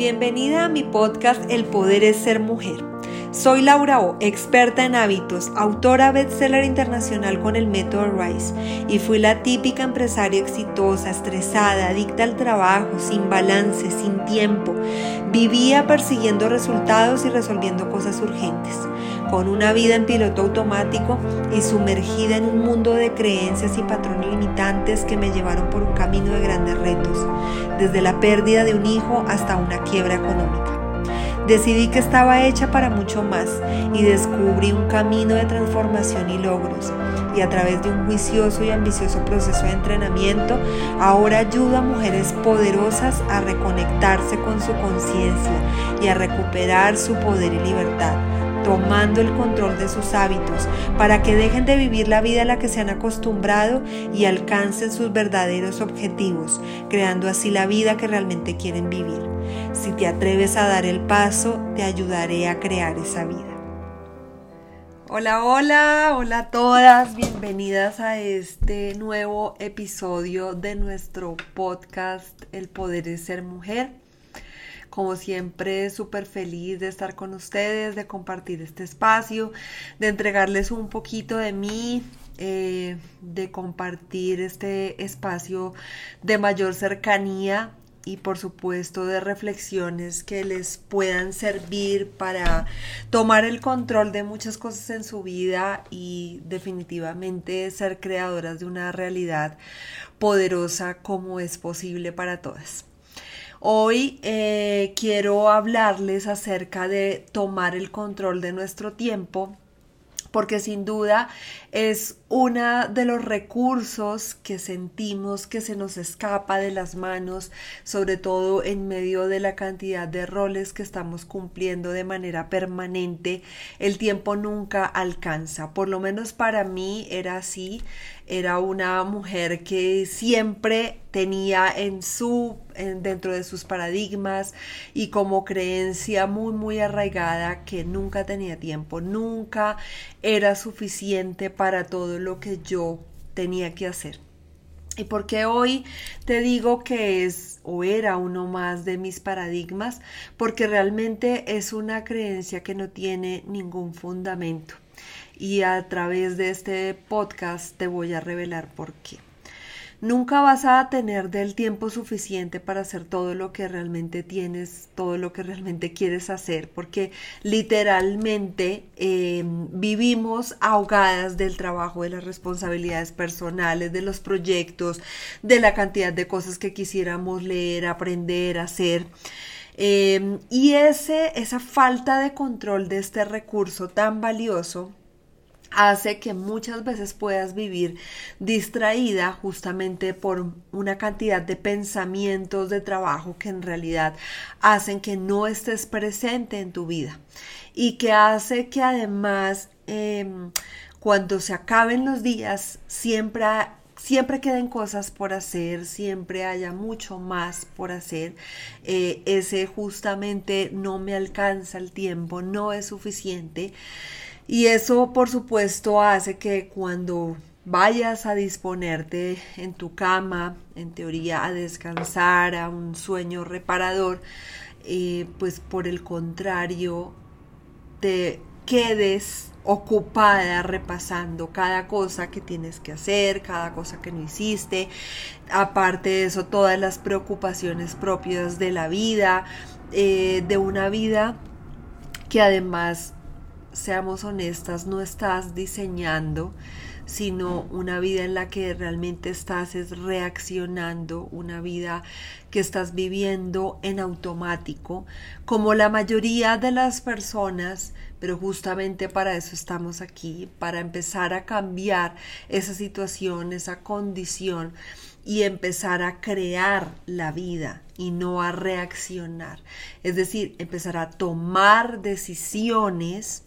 Bienvenida a mi podcast El Poder es Ser Mujer. Soy Laura O, experta en hábitos, autora bestseller internacional con el método RISE y fui la típica empresaria exitosa, estresada, adicta al trabajo, sin balance, sin tiempo. Vivía persiguiendo resultados y resolviendo cosas urgentes, con una vida en piloto automático y sumergida en un mundo de creencias y patrones limitantes que me llevaron por un camino de grandes retos, desde la pérdida de un hijo hasta una quiebra económica. Decidí que estaba hecha para mucho más y descubrí un camino de transformación y logros. Y a través de un juicioso y ambicioso proceso de entrenamiento, ahora ayudo a mujeres poderosas a reconectarse con su conciencia y a recuperar su poder y libertad tomando el control de sus hábitos para que dejen de vivir la vida a la que se han acostumbrado y alcancen sus verdaderos objetivos, creando así la vida que realmente quieren vivir. Si te atreves a dar el paso, te ayudaré a crear esa vida. Hola, hola, hola a todas, bienvenidas a este nuevo episodio de nuestro podcast El Poder de Ser Mujer. Como siempre, súper feliz de estar con ustedes, de compartir este espacio, de entregarles un poquito de mí, eh, de compartir este espacio de mayor cercanía y por supuesto de reflexiones que les puedan servir para tomar el control de muchas cosas en su vida y definitivamente ser creadoras de una realidad poderosa como es posible para todas. Hoy eh, quiero hablarles acerca de tomar el control de nuestro tiempo porque sin duda es uno de los recursos que sentimos que se nos escapa de las manos, sobre todo en medio de la cantidad de roles que estamos cumpliendo de manera permanente. El tiempo nunca alcanza, por lo menos para mí era así. Era una mujer que siempre tenía en su dentro de sus paradigmas y como creencia muy muy arraigada que nunca tenía tiempo, nunca era suficiente para todo lo que yo tenía que hacer. ¿Y por qué hoy te digo que es o era uno más de mis paradigmas? Porque realmente es una creencia que no tiene ningún fundamento. Y a través de este podcast te voy a revelar por qué. Nunca vas a tener del tiempo suficiente para hacer todo lo que realmente tienes, todo lo que realmente quieres hacer, porque literalmente em, vivimos ahogadas del trabajo, de las responsabilidades personales, de los proyectos, de la cantidad de cosas que quisiéramos leer, aprender, hacer. Em, y ese, esa falta de control de este recurso tan valioso hace que muchas veces puedas vivir distraída justamente por una cantidad de pensamientos de trabajo que en realidad hacen que no estés presente en tu vida y que hace que además em, cuando se acaben los días siempre siempre queden cosas por hacer, siempre haya mucho más por hacer. Eh, ese justamente no me alcanza el tiempo, no es suficiente. Y eso, por supuesto, hace que cuando vayas a disponerte en tu cama, en teoría, a descansar, a un sueño reparador, eh, pues por el contrario, te quedes ocupada repasando cada cosa que tienes que hacer, cada cosa que no hiciste, aparte de eso, todas las preocupaciones propias de la vida, eh, de una vida que además seamos honestas, no estás diseñando, sino una vida en la que realmente estás reaccionando, una vida que estás viviendo en automático, como la mayoría de las personas, pero justamente para eso estamos aquí, para empezar a cambiar esa situación, esa condición y empezar a crear la vida y no a reaccionar. Es decir, empezar a tomar decisiones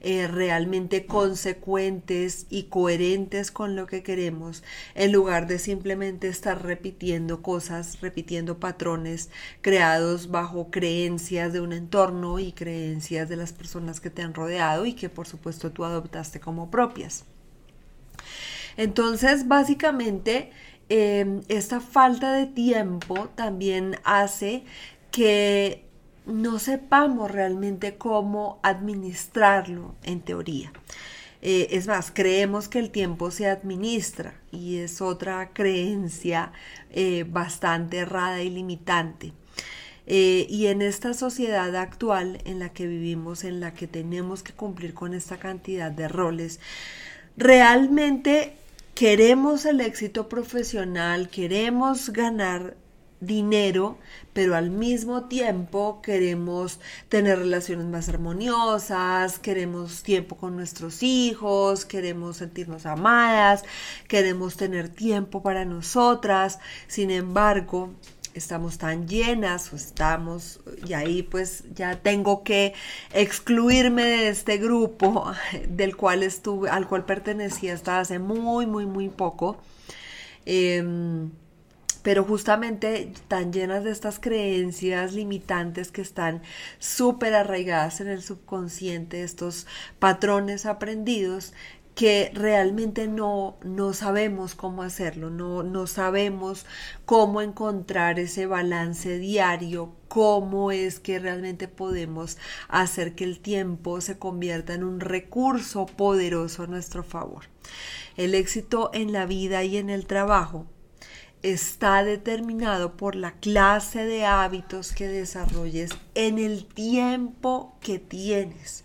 eh, realmente consecuentes y coherentes con lo que queremos, en lugar de simplemente estar repitiendo cosas, repitiendo patrones creados bajo creencias de un entorno y creencias de las personas que te han rodeado y que por supuesto tú adoptaste como propias. Entonces, básicamente, em, esta falta de tiempo también hace que no sepamos realmente cómo administrarlo en teoría. Eh, es más, creemos que el tiempo se administra y es otra creencia eh, bastante errada y limitante. Eh, y en esta sociedad actual en la que vivimos, en la que tenemos que cumplir con esta cantidad de roles, realmente queremos el éxito profesional, queremos ganar dinero, pero al mismo tiempo queremos tener relaciones más armoniosas, queremos tiempo con nuestros hijos, queremos sentirnos amadas, queremos tener tiempo para nosotras. Sin embargo, estamos tan llenas o estamos, y ahí pues ya tengo que excluirme de este grupo del cual estuve, al cual pertenecía hasta hace muy, muy, muy poco. Em, pero justamente tan llenas de estas creencias limitantes que están súper arraigadas en el subconsciente, estos patrones aprendidos que realmente no, no sabemos cómo hacerlo, no, no sabemos cómo encontrar ese balance diario, cómo es que realmente podemos hacer que el tiempo se convierta en un recurso poderoso a nuestro favor. El éxito en la vida y en el trabajo está determinado por la clase de hábitos que desarrolles en el tiempo que tienes,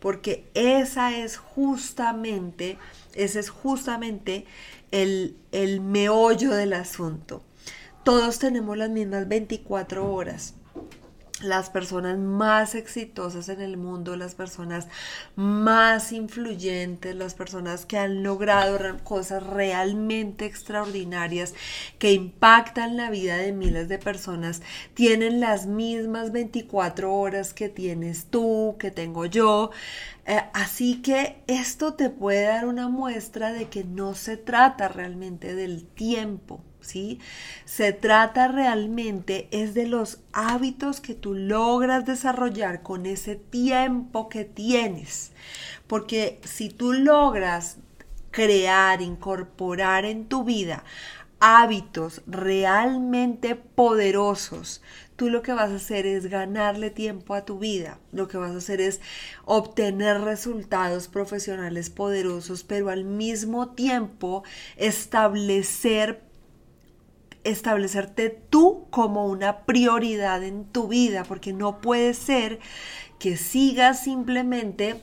porque esa es justamente, ese es justamente el, el meollo del asunto. Todos tenemos las mismas 24 horas las personas más exitosas en el mundo, las personas más influyentes, las personas que han logrado cosas realmente extraordinarias que impactan la vida de miles de personas, tienen las mismas 24 horas que tienes tú, que tengo yo. Eh, así que esto te puede dar una muestra de que no se trata realmente del tiempo ¿sí? Se trata realmente es de los hábitos que tú logras desarrollar con ese tiempo que tienes. Porque si tú logras crear, incorporar en tu vida hábitos realmente poderosos, tú lo que vas a hacer es ganarle tiempo a tu vida, lo que vas a hacer es obtener resultados profesionales poderosos, pero al mismo tiempo establecer establecerte tú como una prioridad en tu vida, porque no puede ser que sigas simplemente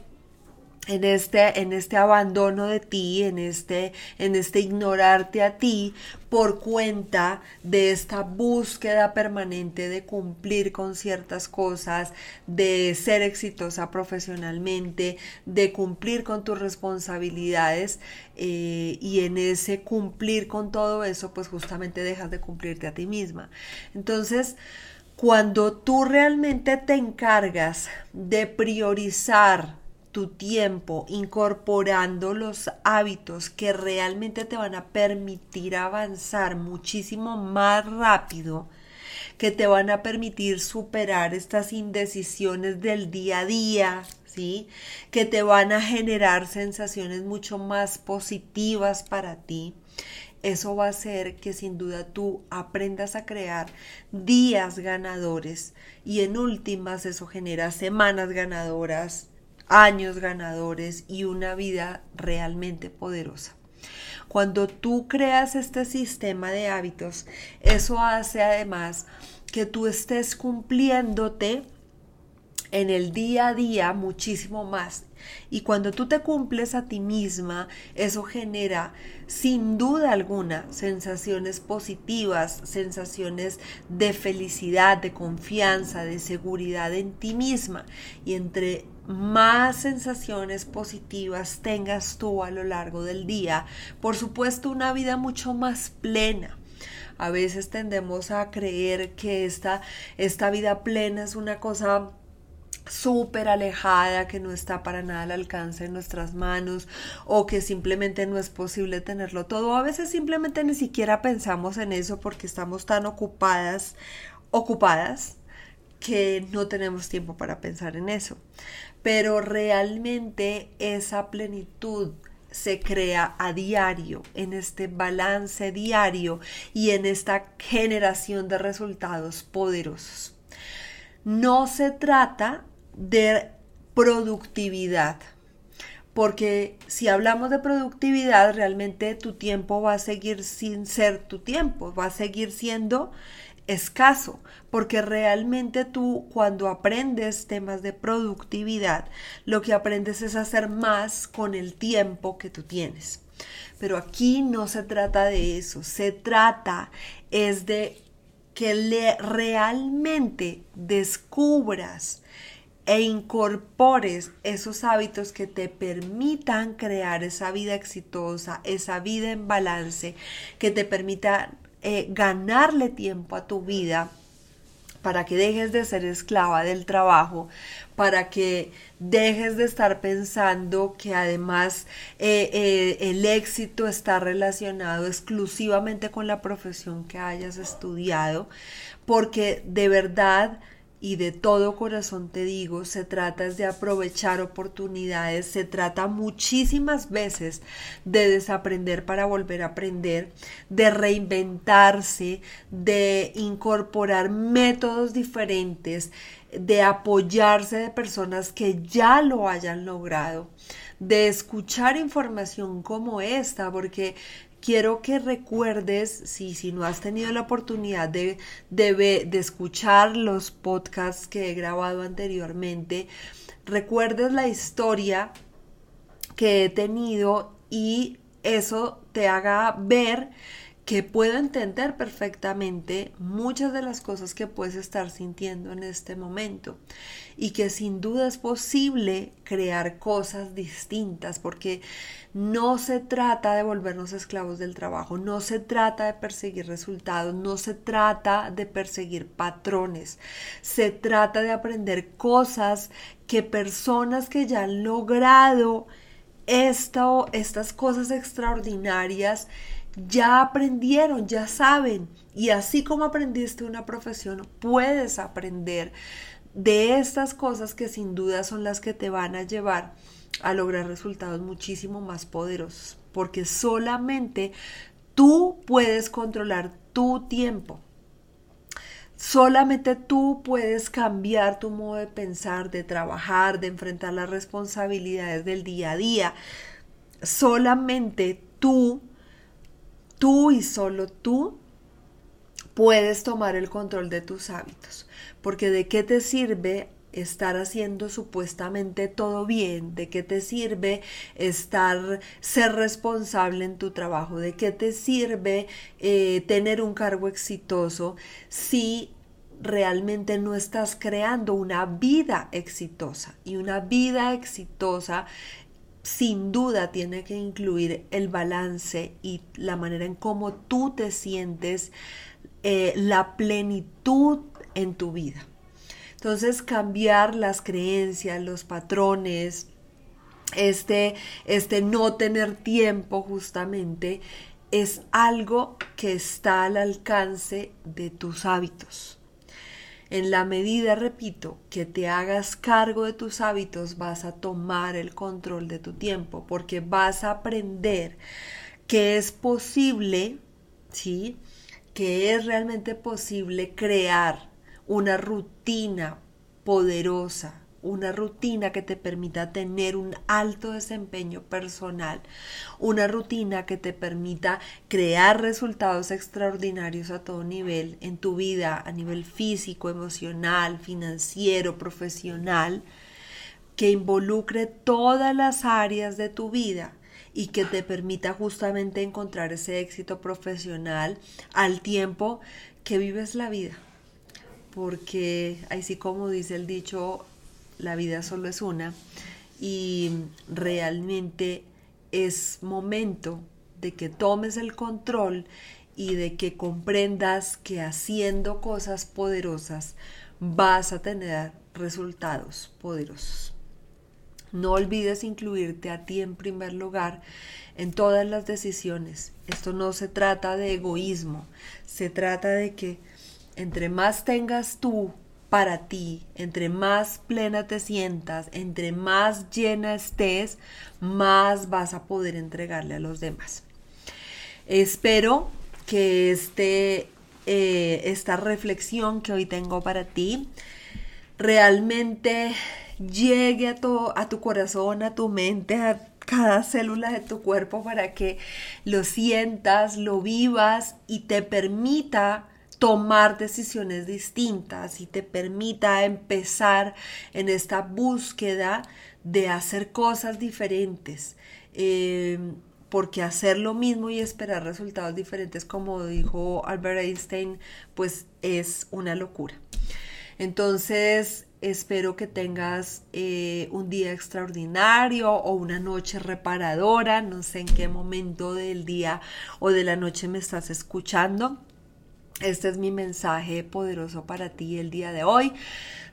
en este, en este abandono de ti, en este, en este ignorarte a ti por cuenta de esta búsqueda permanente de cumplir con ciertas cosas, de ser exitosa profesionalmente, de cumplir con tus responsabilidades eh, y en ese cumplir con todo eso, pues justamente dejas de cumplirte a ti misma. Entonces, cuando tú realmente te encargas de priorizar tu tiempo incorporando los hábitos que realmente te van a permitir avanzar muchísimo más rápido, que te van a permitir superar estas indecisiones del día a día, ¿sí? Que te van a generar sensaciones mucho más positivas para ti. Eso va a hacer que sin duda tú aprendas a crear días ganadores y en últimas eso genera semanas ganadoras, años ganadores y una vida realmente poderosa. Cuando tú creas este sistema de hábitos, eso hace además que tú estés cumpliéndote en el día a día muchísimo más. Y cuando tú te cumples a ti misma, eso genera sin duda alguna sensaciones positivas, sensaciones de felicidad, de confianza, de seguridad en ti misma. Y entre más sensaciones positivas tengas tú a lo largo del día, por supuesto una vida mucho más plena. A veces tendemos a creer que esta, esta vida plena es una cosa súper alejada, que no está para nada al alcance de nuestras manos o que simplemente no es posible tenerlo todo. A veces simplemente ni siquiera pensamos en eso porque estamos tan ocupadas, ocupadas que no tenemos tiempo para pensar en eso pero realmente esa plenitud se crea a diario, en este balance diario y en esta generación de resultados poderosos. No se trata de productividad, porque si hablamos de productividad, realmente tu tiempo va a seguir sin ser tu tiempo, va a seguir siendo escaso, porque realmente tú cuando aprendes temas de productividad, lo que aprendes es hacer más con el tiempo que tú tienes. Pero aquí no se trata de eso, se trata es de que le, realmente descubras e incorpores esos hábitos que te permitan crear esa vida exitosa, esa vida en balance, que te permita eh, ganarle tiempo a tu vida para que dejes de ser esclava del trabajo, para que dejes de estar pensando que además eh, eh, el éxito está relacionado exclusivamente con la profesión que hayas estudiado, porque de verdad y de todo corazón te digo, se trata de aprovechar oportunidades, se trata muchísimas veces de desaprender para volver a aprender, de reinventarse, de incorporar métodos diferentes, de apoyarse de personas que ya lo hayan logrado, de escuchar información como esta, porque quiero que recuerdes, si, si no has tenido la oportunidad de, de, de escuchar los podcasts que he grabado anteriormente, recuerdes la historia que he tenido y eso te haga ver que puedo entender perfectamente muchas de las cosas que puedes estar sintiendo en este momento y que sin duda es posible crear cosas distintas porque no se trata de volvernos esclavos del trabajo, no se trata de perseguir resultados, no se trata de perseguir patrones, se trata de aprender cosas que personas que ya han logrado esto, estas cosas extraordinarias ya aprendieron, ya saben. Y así como aprendiste una profesión, puedes aprender de estas cosas que sin duda son las que te van a llevar a lograr resultados muchísimo más poderosos. Porque solamente tú puedes controlar tu tiempo. Solamente tú puedes cambiar tu modo de pensar, de trabajar, de enfrentar las responsabilidades del día a día. Solamente tú tú y solo tú puedes tomar el control de tus hábitos. Porque de qué te sirve estar haciendo supuestamente todo bien, de qué te sirve estar, ser responsable en tu trabajo, de qué te sirve eh, tener un cargo exitoso si realmente no estás creando una vida exitosa. Y una vida exitosa sin duda tiene que incluir el balance y la manera en cómo tú te sientes, eh, la plenitud en tu vida. Entonces cambiar las creencias, los patrones, este, este no tener tiempo justamente es algo que está al alcance de tus hábitos. En la medida, repito, que te hagas cargo de tus hábitos, vas a tomar el control de tu tiempo, porque vas a aprender que es posible, ¿sí? Que es realmente posible crear una rutina poderosa, una rutina que te permita tener un alto desempeño personal, una rutina que te permita crear resultados extraordinarios a todo nivel en tu vida, a nivel físico, emocional, financiero, profesional, que involucre todas las áreas de tu vida y que te permita justamente encontrar ese éxito profesional al tiempo que vives la vida. Porque así como dice el dicho, la vida solo es una y realmente es momento de que tomes el control y de que comprendas que haciendo cosas poderosas vas a tener resultados poderosos. No olvides incluirte a ti en primer lugar en todas las decisiones. Esto no se trata de egoísmo, se trata de que entre más tengas tú para ti, entre más plena te sientas, entre más llena estés, más vas a poder entregarle a los demás. Espero que este eh, esta reflexión que hoy tengo para ti realmente llegue a tu, a tu corazón, a tu mente, a cada célula de tu cuerpo para que lo sientas, lo vivas y te permita tomar decisiones distintas y te permita empezar en esta búsqueda de hacer cosas diferentes. Eh, porque hacer lo mismo y esperar resultados diferentes, como dijo Albert Einstein, pues es una locura. Entonces, espero que tengas eh, un día extraordinario o una noche reparadora, no sé en qué momento del día o de la noche me estás escuchando. Este es mi mensaje poderoso para ti el día de hoy.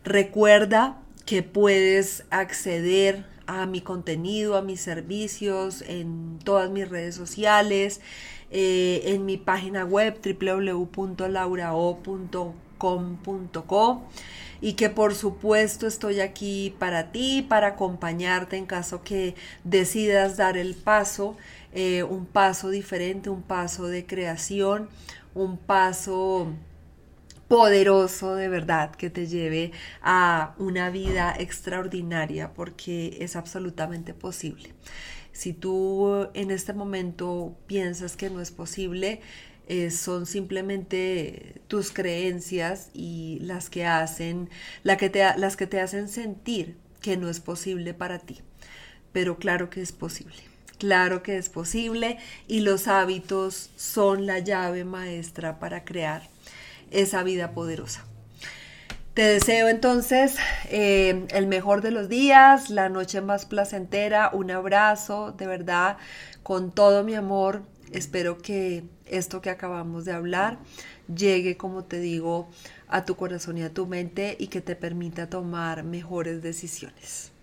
Recuerda que puedes acceder a mi contenido, a mis servicios en todas mis redes sociales, eh, en mi página web www.laurao.com.co y que por supuesto estoy aquí para ti, para acompañarte en caso que decidas dar el paso, eh, un paso diferente, un paso de creación, un paso poderoso de verdad que te lleve a una vida extraordinaria porque es absolutamente posible. Si tú en este momento piensas que no es posible, eh, son simplemente tus creencias y las que hacen, la que te, las que te hacen sentir que no es posible para ti. Pero claro que es posible. Claro que es posible y los hábitos son la llave maestra para crear esa vida poderosa. Te deseo entonces eh, el mejor de los días, la noche más placentera, un abrazo de verdad con todo mi amor. Espero que esto que acabamos de hablar llegue, como te digo, a tu corazón y a tu mente y que te permita tomar mejores decisiones.